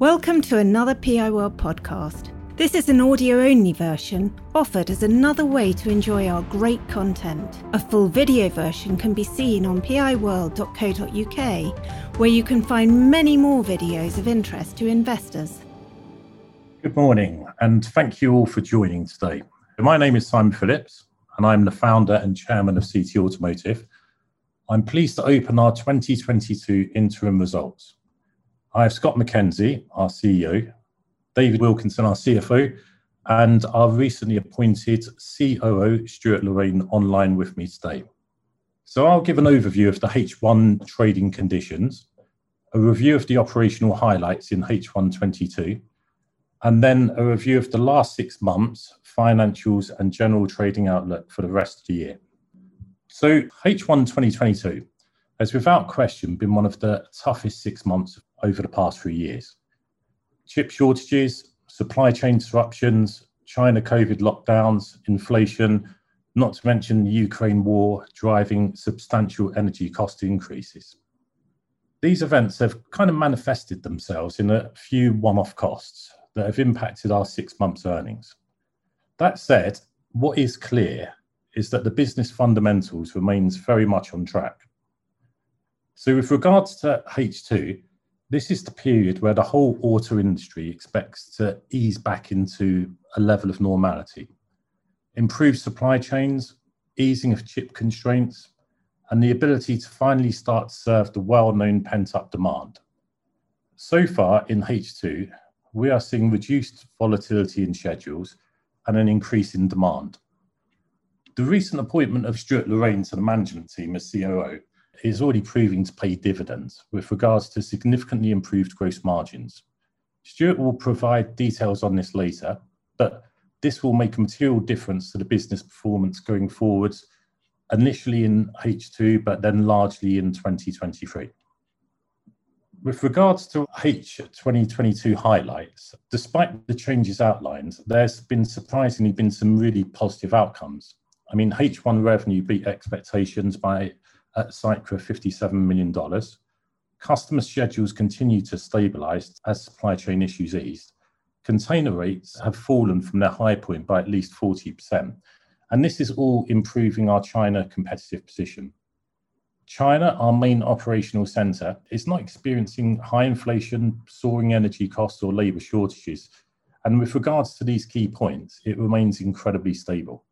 Welcome to another PI World podcast. This is an audio only version offered as another way to enjoy our great content. A full video version can be seen on piworld.co.uk, where you can find many more videos of interest to investors. Good morning, and thank you all for joining today. My name is Simon Phillips, and I'm the founder and chairman of CT Automotive. I'm pleased to open our 2022 interim results. I have Scott McKenzie, our CEO, David Wilkinson, our CFO, and our recently appointed COO, Stuart Lorraine, online with me today. So I'll give an overview of the H1 trading conditions, a review of the operational highlights in H1 22, and then a review of the last six months, financials, and general trading outlook for the rest of the year. So H1 2022 has without question been one of the toughest six months over the past three years. Chip shortages, supply chain disruptions, China COVID lockdowns, inflation, not to mention the Ukraine war driving substantial energy cost increases. These events have kind of manifested themselves in a few one off costs that have impacted our six months' earnings. That said, what is clear is that the business fundamentals remains very much on track. So with regards to H2, this is the period where the whole auto industry expects to ease back into a level of normality. Improved supply chains, easing of chip constraints, and the ability to finally start to serve the well-known pent-up demand. So far in H2, we are seeing reduced volatility in schedules and an increase in demand. The recent appointment of Stuart Lorraine to the management team as COO is already proving to pay dividends with regards to significantly improved gross margins. Stuart will provide details on this later, but this will make a material difference to the business performance going forwards, initially in H2, but then largely in 2023. With regards to H 2022 highlights, despite the changes outlined, there's been surprisingly been some really positive outcomes. I mean, H1 revenue beat expectations by at Sycra $57 million. Customer schedules continue to stabilize as supply chain issues ease. Container rates have fallen from their high point by at least 40%, and this is all improving our China competitive position. China, our main operational center, is not experiencing high inflation, soaring energy costs, or labor shortages. And with regards to these key points, it remains incredibly stable.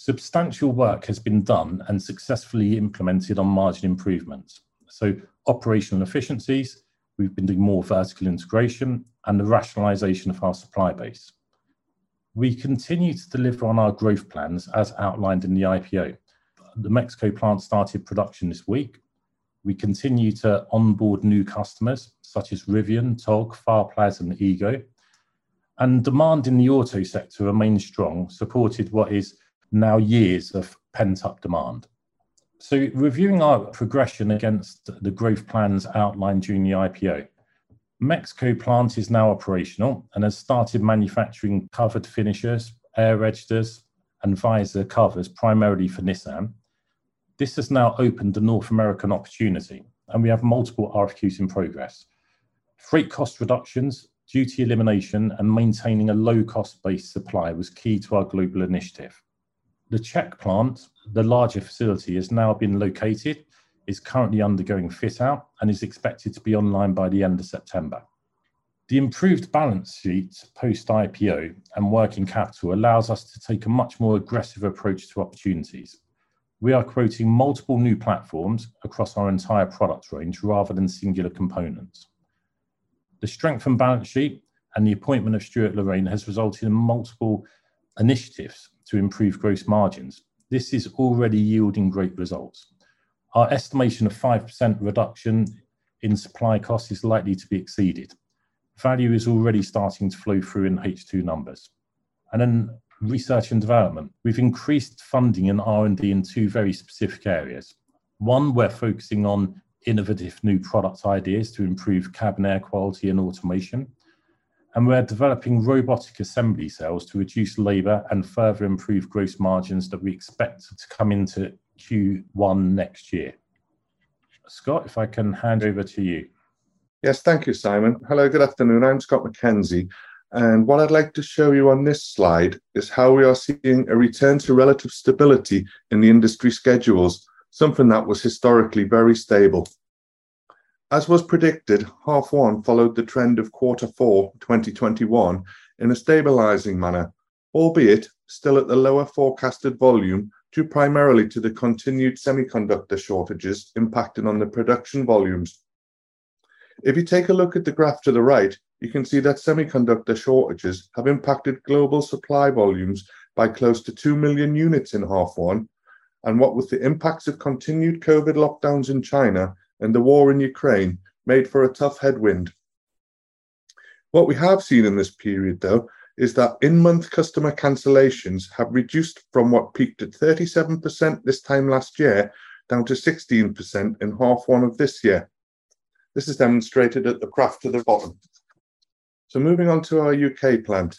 Substantial work has been done and successfully implemented on margin improvements. So, operational efficiencies, we've been doing more vertical integration, and the rationalization of our supply base. We continue to deliver on our growth plans as outlined in the IPO the Mexico plant started production this week. We continue to onboard new customers such as Rivian, Togg, Farplas, and Ego. And demand in the auto sector remains strong, supported what is now years of pent up demand. So, reviewing our progression against the growth plans outlined during the IPO, Mexico plant is now operational and has started manufacturing covered finishers, air registers, and visor covers primarily for Nissan. This has now opened the North American opportunity, and we have multiple RFQs in progress. Freight cost reductions, duty elimination, and maintaining a low cost based supply was key to our global initiative. The Czech plant, the larger facility, has now been located, is currently undergoing fit out, and is expected to be online by the end of September. The improved balance sheet post IPO and working capital allows us to take a much more aggressive approach to opportunities we are quoting multiple new platforms across our entire product range rather than singular components. The strengthened balance sheet and the appointment of Stuart Lorraine has resulted in multiple initiatives to improve gross margins. This is already yielding great results. Our estimation of 5% reduction in supply costs is likely to be exceeded. Value is already starting to flow through in H2 numbers. And then research and development. We've increased funding in R&D in two very specific areas. One, we're focusing on innovative new product ideas to improve cabin air quality and automation. And we're developing robotic assembly cells to reduce labor and further improve gross margins that we expect to come into Q1 next year. Scott, if I can hand over to you. Yes, thank you, Simon. Hello, good afternoon. I'm Scott McKenzie. And what I'd like to show you on this slide is how we are seeing a return to relative stability in the industry schedules, something that was historically very stable. As was predicted, half one followed the trend of quarter four 2021 in a stabilizing manner, albeit still at the lower forecasted volume due primarily to the continued semiconductor shortages impacting on the production volumes. If you take a look at the graph to the right, you can see that semiconductor shortages have impacted global supply volumes by close to 2 million units in half one. And what with the impacts of continued COVID lockdowns in China and the war in Ukraine, made for a tough headwind. What we have seen in this period, though, is that in month customer cancellations have reduced from what peaked at 37% this time last year down to 16% in half one of this year. This is demonstrated at the graph to the bottom. So moving on to our UK plant.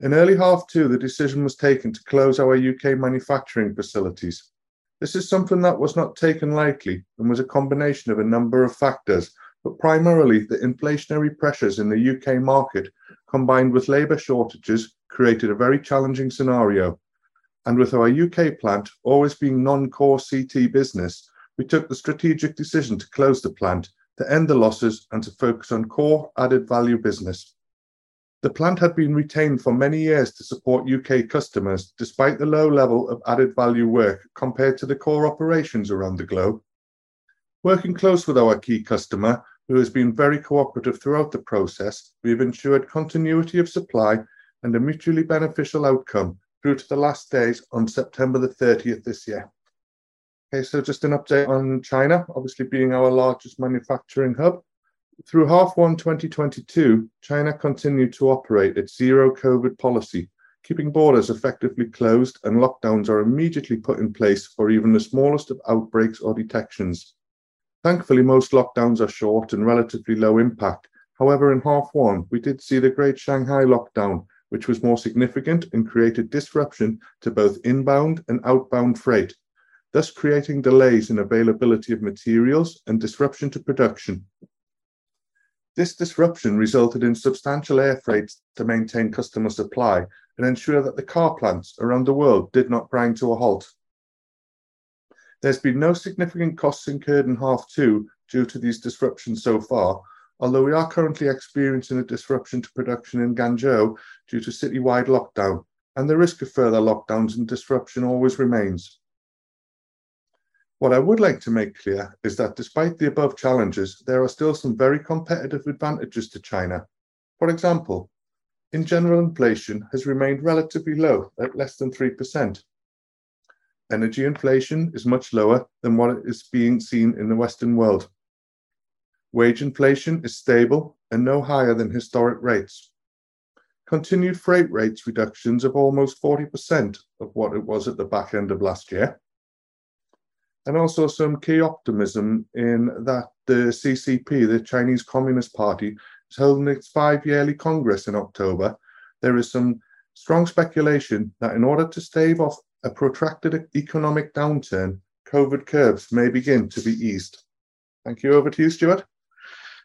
In early half two, the decision was taken to close our UK manufacturing facilities. This is something that was not taken lightly and was a combination of a number of factors, but primarily the inflationary pressures in the UK market combined with labour shortages created a very challenging scenario. And with our UK plant always being non core CT business, we took the strategic decision to close the plant to end the losses and to focus on core added value business. The plant had been retained for many years to support UK customers despite the low level of added value work compared to the core operations around the globe. Working close with our key customer, who has been very cooperative throughout the process, we have ensured continuity of supply and a mutually beneficial outcome through to the last days on September the 30th this year. Okay, so just an update on China, obviously being our largest manufacturing hub. Through half one 2022, China continued to operate its zero COVID policy, keeping borders effectively closed and lockdowns are immediately put in place for even the smallest of outbreaks or detections. Thankfully, most lockdowns are short and relatively low impact. However, in half one, we did see the Great Shanghai lockdown, which was more significant and created disruption to both inbound and outbound freight, thus creating delays in availability of materials and disruption to production. This disruption resulted in substantial air freights to maintain customer supply and ensure that the car plants around the world did not grind to a halt. There's been no significant costs incurred in half two due to these disruptions so far, although we are currently experiencing a disruption to production in Guangzhou due to citywide lockdown, and the risk of further lockdowns and disruption always remains. What I would like to make clear is that despite the above challenges, there are still some very competitive advantages to China. For example, in general, inflation has remained relatively low at less than 3%. Energy inflation is much lower than what is being seen in the Western world. Wage inflation is stable and no higher than historic rates. Continued freight rates reductions of almost 40% of what it was at the back end of last year and also some key optimism in that the CCP, the Chinese Communist Party, is holding its five yearly Congress in October. There is some strong speculation that in order to stave off a protracted economic downturn, COVID curves may begin to be eased. Thank you. Over to you, Stuart.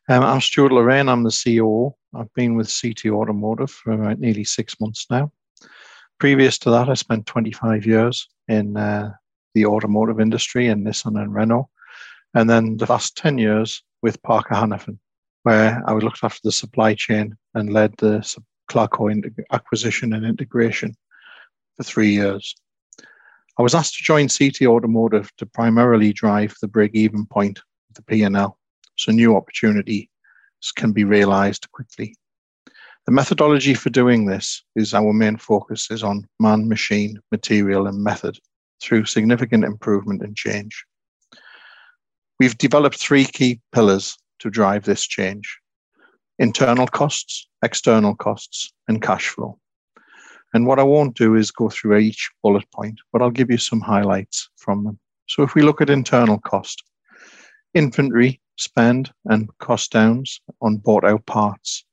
Um, I'm Stuart Lorraine. I'm the CEO. I've been with CT Automotive for about nearly six months now. Previous to that, I spent 25 years in uh, the automotive industry in Nissan and Renault. And then the last 10 years with Parker Hannifin, where I was looked after the supply chain and led the Clarcor acquisition and integration for three years. I was asked to join CT Automotive to primarily drive the break-even point of the P&L, so new opportunities can be realized quickly. The methodology for doing this is our main focus is on man, machine, material, and method through significant improvement and change. We've developed three key pillars to drive this change internal costs, external costs, and cash flow. And what I won't do is go through each bullet point, but I'll give you some highlights from them. So if we look at internal cost, inventory spend and cost downs on bought out parts.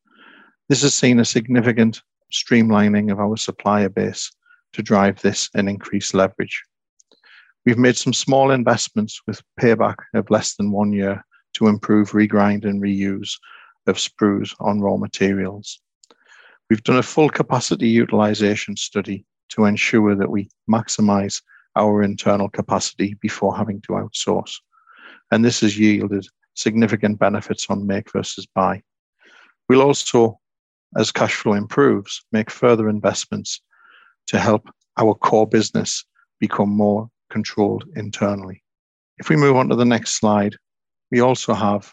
This has seen a significant streamlining of our supplier base to drive this and increase leverage. We've made some small investments with payback of less than one year to improve regrind and reuse of sprues on raw materials. We've done a full capacity utilization study to ensure that we maximize our internal capacity before having to outsource. And this has yielded significant benefits on make versus buy. We'll also, as cash flow improves, make further investments to help our core business become more controlled internally. If we move on to the next slide, we also have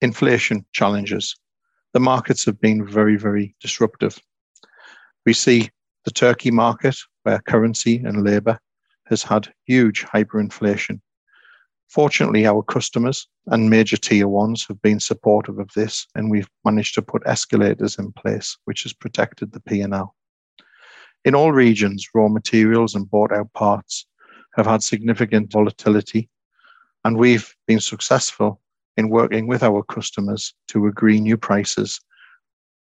inflation challenges. The markets have been very, very disruptive. We see the Turkey market, where currency and labor has had huge hyperinflation. Fortunately, our customers and major tier ones have been supportive of this, and we've managed to put escalators in place, which has protected the P&L. In all regions, raw materials and bought out parts have had significant volatility, and we've been successful in working with our customers to agree new prices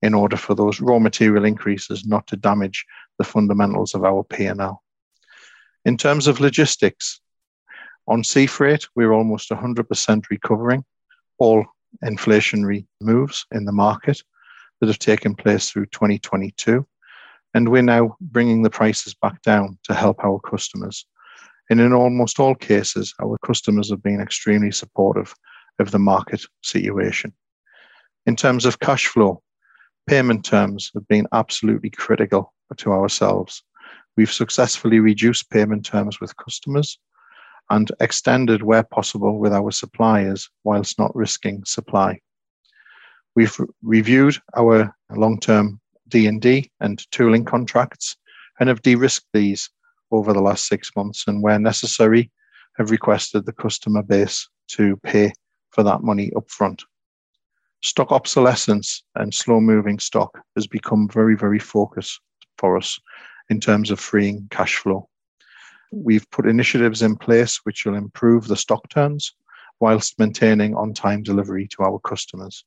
in order for those raw material increases not to damage the fundamentals of our P&L. In terms of logistics, on sea freight, we're almost 100% recovering all inflationary moves in the market that have taken place through 2022, and we're now bringing the prices back down to help our customers. And in almost all cases, our customers have been extremely supportive of the market situation. In terms of cash flow, payment terms have been absolutely critical to ourselves. We've successfully reduced payment terms with customers and extended where possible with our suppliers whilst not risking supply. We've reviewed our long-term D&D and tooling contracts and have de-risked these over the last six months, and where necessary, have requested the customer base to pay for that money upfront. Stock obsolescence and slow-moving stock has become very, very focused for us in terms of freeing cash flow. We've put initiatives in place which will improve the stock turns whilst maintaining on-time delivery to our customers.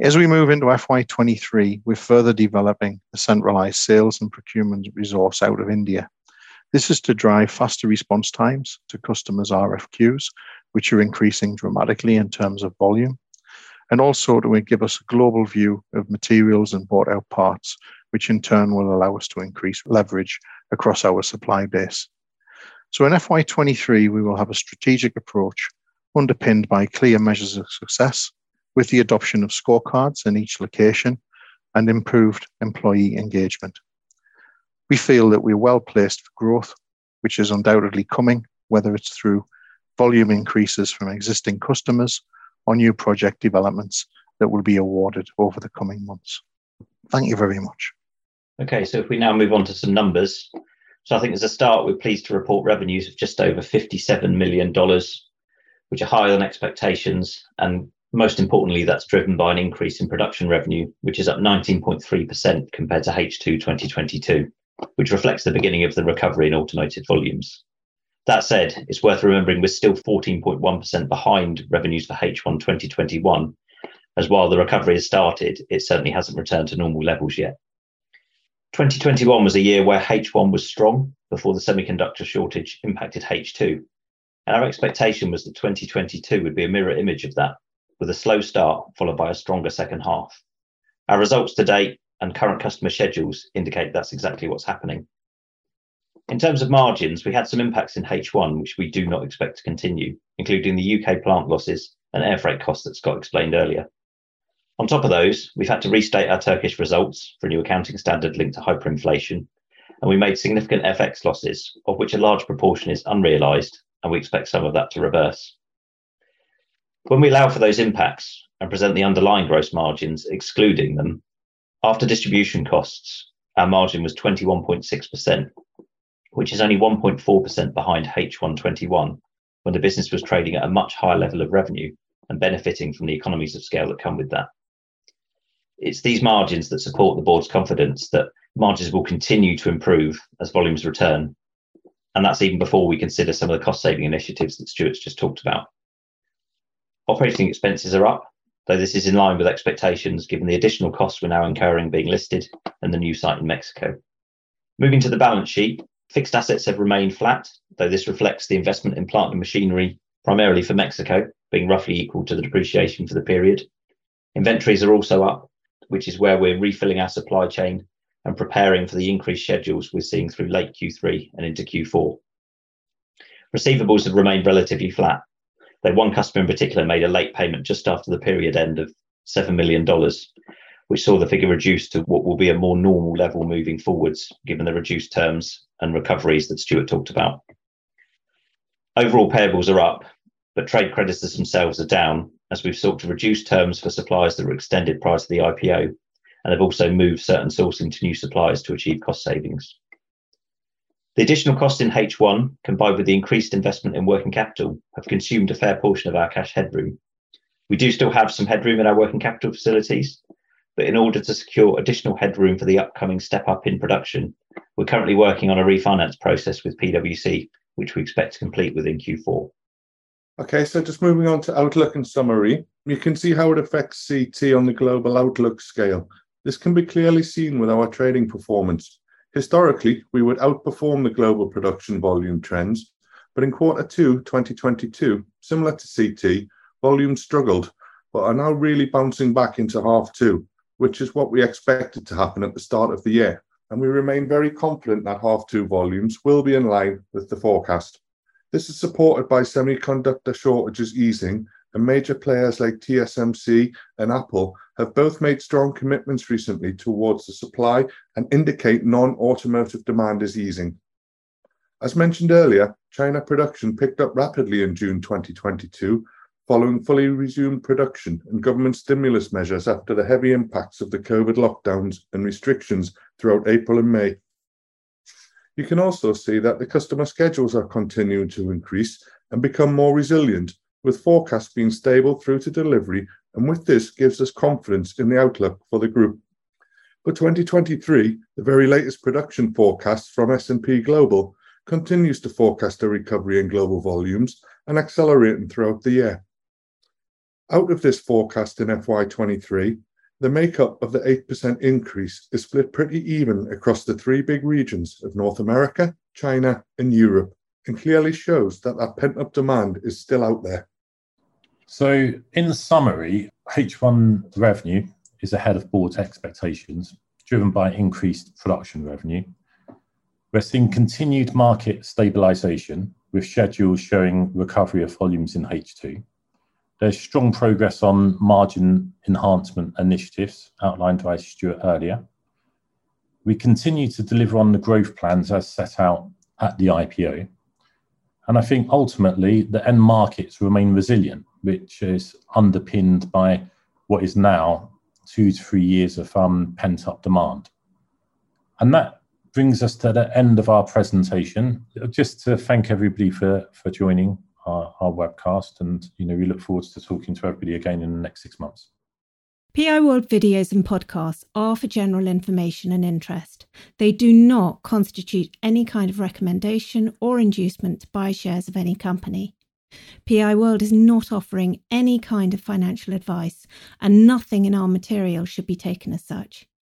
As we move into FY23, we're further developing a centralized sales and procurement resource out of India. This is to drive faster response times to customers' RFQs, which are increasing dramatically in terms of volume, and also to give us a global view of materials and bought out parts, which in turn will allow us to increase leverage across our supply base. So in FY23, we will have a strategic approach underpinned by clear measures of success with the adoption of scorecards in each location and improved employee engagement. We feel that we're well placed for growth, which is undoubtedly coming, whether it's through volume increases from existing customers or new project developments that will be awarded over the coming months. Thank you very much. Okay, so if we now move on to some numbers. So I think as a start, we're pleased to report revenues of just over $57 million, which are higher than expectations. And most importantly, that's driven by an increase in production revenue, which is up 19.3% compared to H2 2022, which reflects the beginning of the recovery in automated volumes. That said, it's worth remembering we're still 14.1% behind revenues for H1 2021, as while the recovery has started, it certainly hasn't returned to normal levels yet. 2021 was a year where H1 was strong before the semiconductor shortage impacted H2. And our expectation was that 2022 would be a mirror image of that, with a slow start followed by a stronger second half. Our results to date and current customer schedules indicate that's exactly what's happening. In terms of margins, we had some impacts in H1, which we do not expect to continue, including the UK plant losses and air freight costs that Scott explained earlier. On top of those, we've had to restate our Turkish results for a new accounting standard linked to hyperinflation, and we made significant FX losses, of which a large proportion is unrealized, and we expect some of that to reverse. When we allow for those impacts and present the underlying gross margins, excluding them, after distribution costs, our margin was 21.6%, which is only 1.4% behind H1 2021, when the business was trading at a much higher level of revenue and benefiting from the economies of scale that come with that. It's these margins that support the board's confidence that margins will continue to improve as volumes return, and that's even before we consider some of the cost-saving initiatives that Stuart's just talked about. Operating expenses are up, though this is in line with expectations, given the additional costs we're now incurring being listed and the new site in Mexico. Moving to the balance sheet, fixed assets have remained flat, though this reflects the investment in plant and machinery, primarily for Mexico, being roughly equal to the depreciation for the period. Inventories are also up, which is where we're refilling our supply chain and preparing for the increased schedules we're seeing through late Q3 and into Q4. Receivables have remained relatively flat, though one customer in particular made a late payment just after the period end of $7 million, which saw the figure reduced to what will be a more normal level moving forwards, given the reduced terms and recoveries that Stuart talked about. Overall payables are up, but trade creditors themselves are down as we've sought to reduce terms for suppliers that were extended prior to the IPO and have also moved certain sourcing to new suppliers to achieve cost savings. The additional cost in H1, combined with the increased investment in working capital, have consumed a fair portion of our cash headroom. We do still have some headroom in our working capital facilities, but in order to secure additional headroom for the upcoming step up in production, we're currently working on a refinance process with PwC, which we expect to complete within Q4. Okay, so just moving on to outlook and summary, you can see how it affects CT on the global outlook scale. This can be clearly seen with our trading performance. Historically, we would outperform the global production volume trends, but in quarter two 2022, similar to CT, volumes struggled, but are now really bouncing back into half two, which is what we expected to happen at the start of the year. And we remain very confident that half two volumes will be in line with the forecast. This is supported by semiconductor shortages easing, and major players like TSMC and Apple have both made strong commitments recently towards the supply and indicate non-automotive demand is easing. As mentioned earlier, China production picked up rapidly in June 2022, following fully resumed production and government stimulus measures after the heavy impacts of the COVID lockdowns and restrictions throughout April and May. You can also see that the customer schedules are continuing to increase and become more resilient, with forecasts being stable through to delivery, and with this gives us confidence in the outlook for the group. For 2023, the very latest production forecast from S&P Global continues to forecast a recovery in global volumes and accelerating throughout the year. Out of this forecast in FY23, the makeup of the 8% increase is split pretty even across the three big regions of North America, China, and Europe, and clearly shows that that pent-up demand is still out there. So, in summary, H1 revenue is ahead of board expectations, driven by increased production revenue. We're seeing continued market stabilization, with schedules showing recovery of volumes in H2. There's strong progress on margin enhancement initiatives outlined by Stuart earlier. We continue to deliver on the growth plans as set out at the IPO. And I think ultimately the end markets remain resilient, which is underpinned by what is now two to three years of um, pent up demand. And that brings us to the end of our presentation. Just to thank everybody for, for joining our, our webcast. And, you know, we look forward to talking to everybody again in the next six months. PI World videos and podcasts are for general information and interest. They do not constitute any kind of recommendation or inducement to buy shares of any company. PI World is not offering any kind of financial advice, and nothing in our material should be taken as such.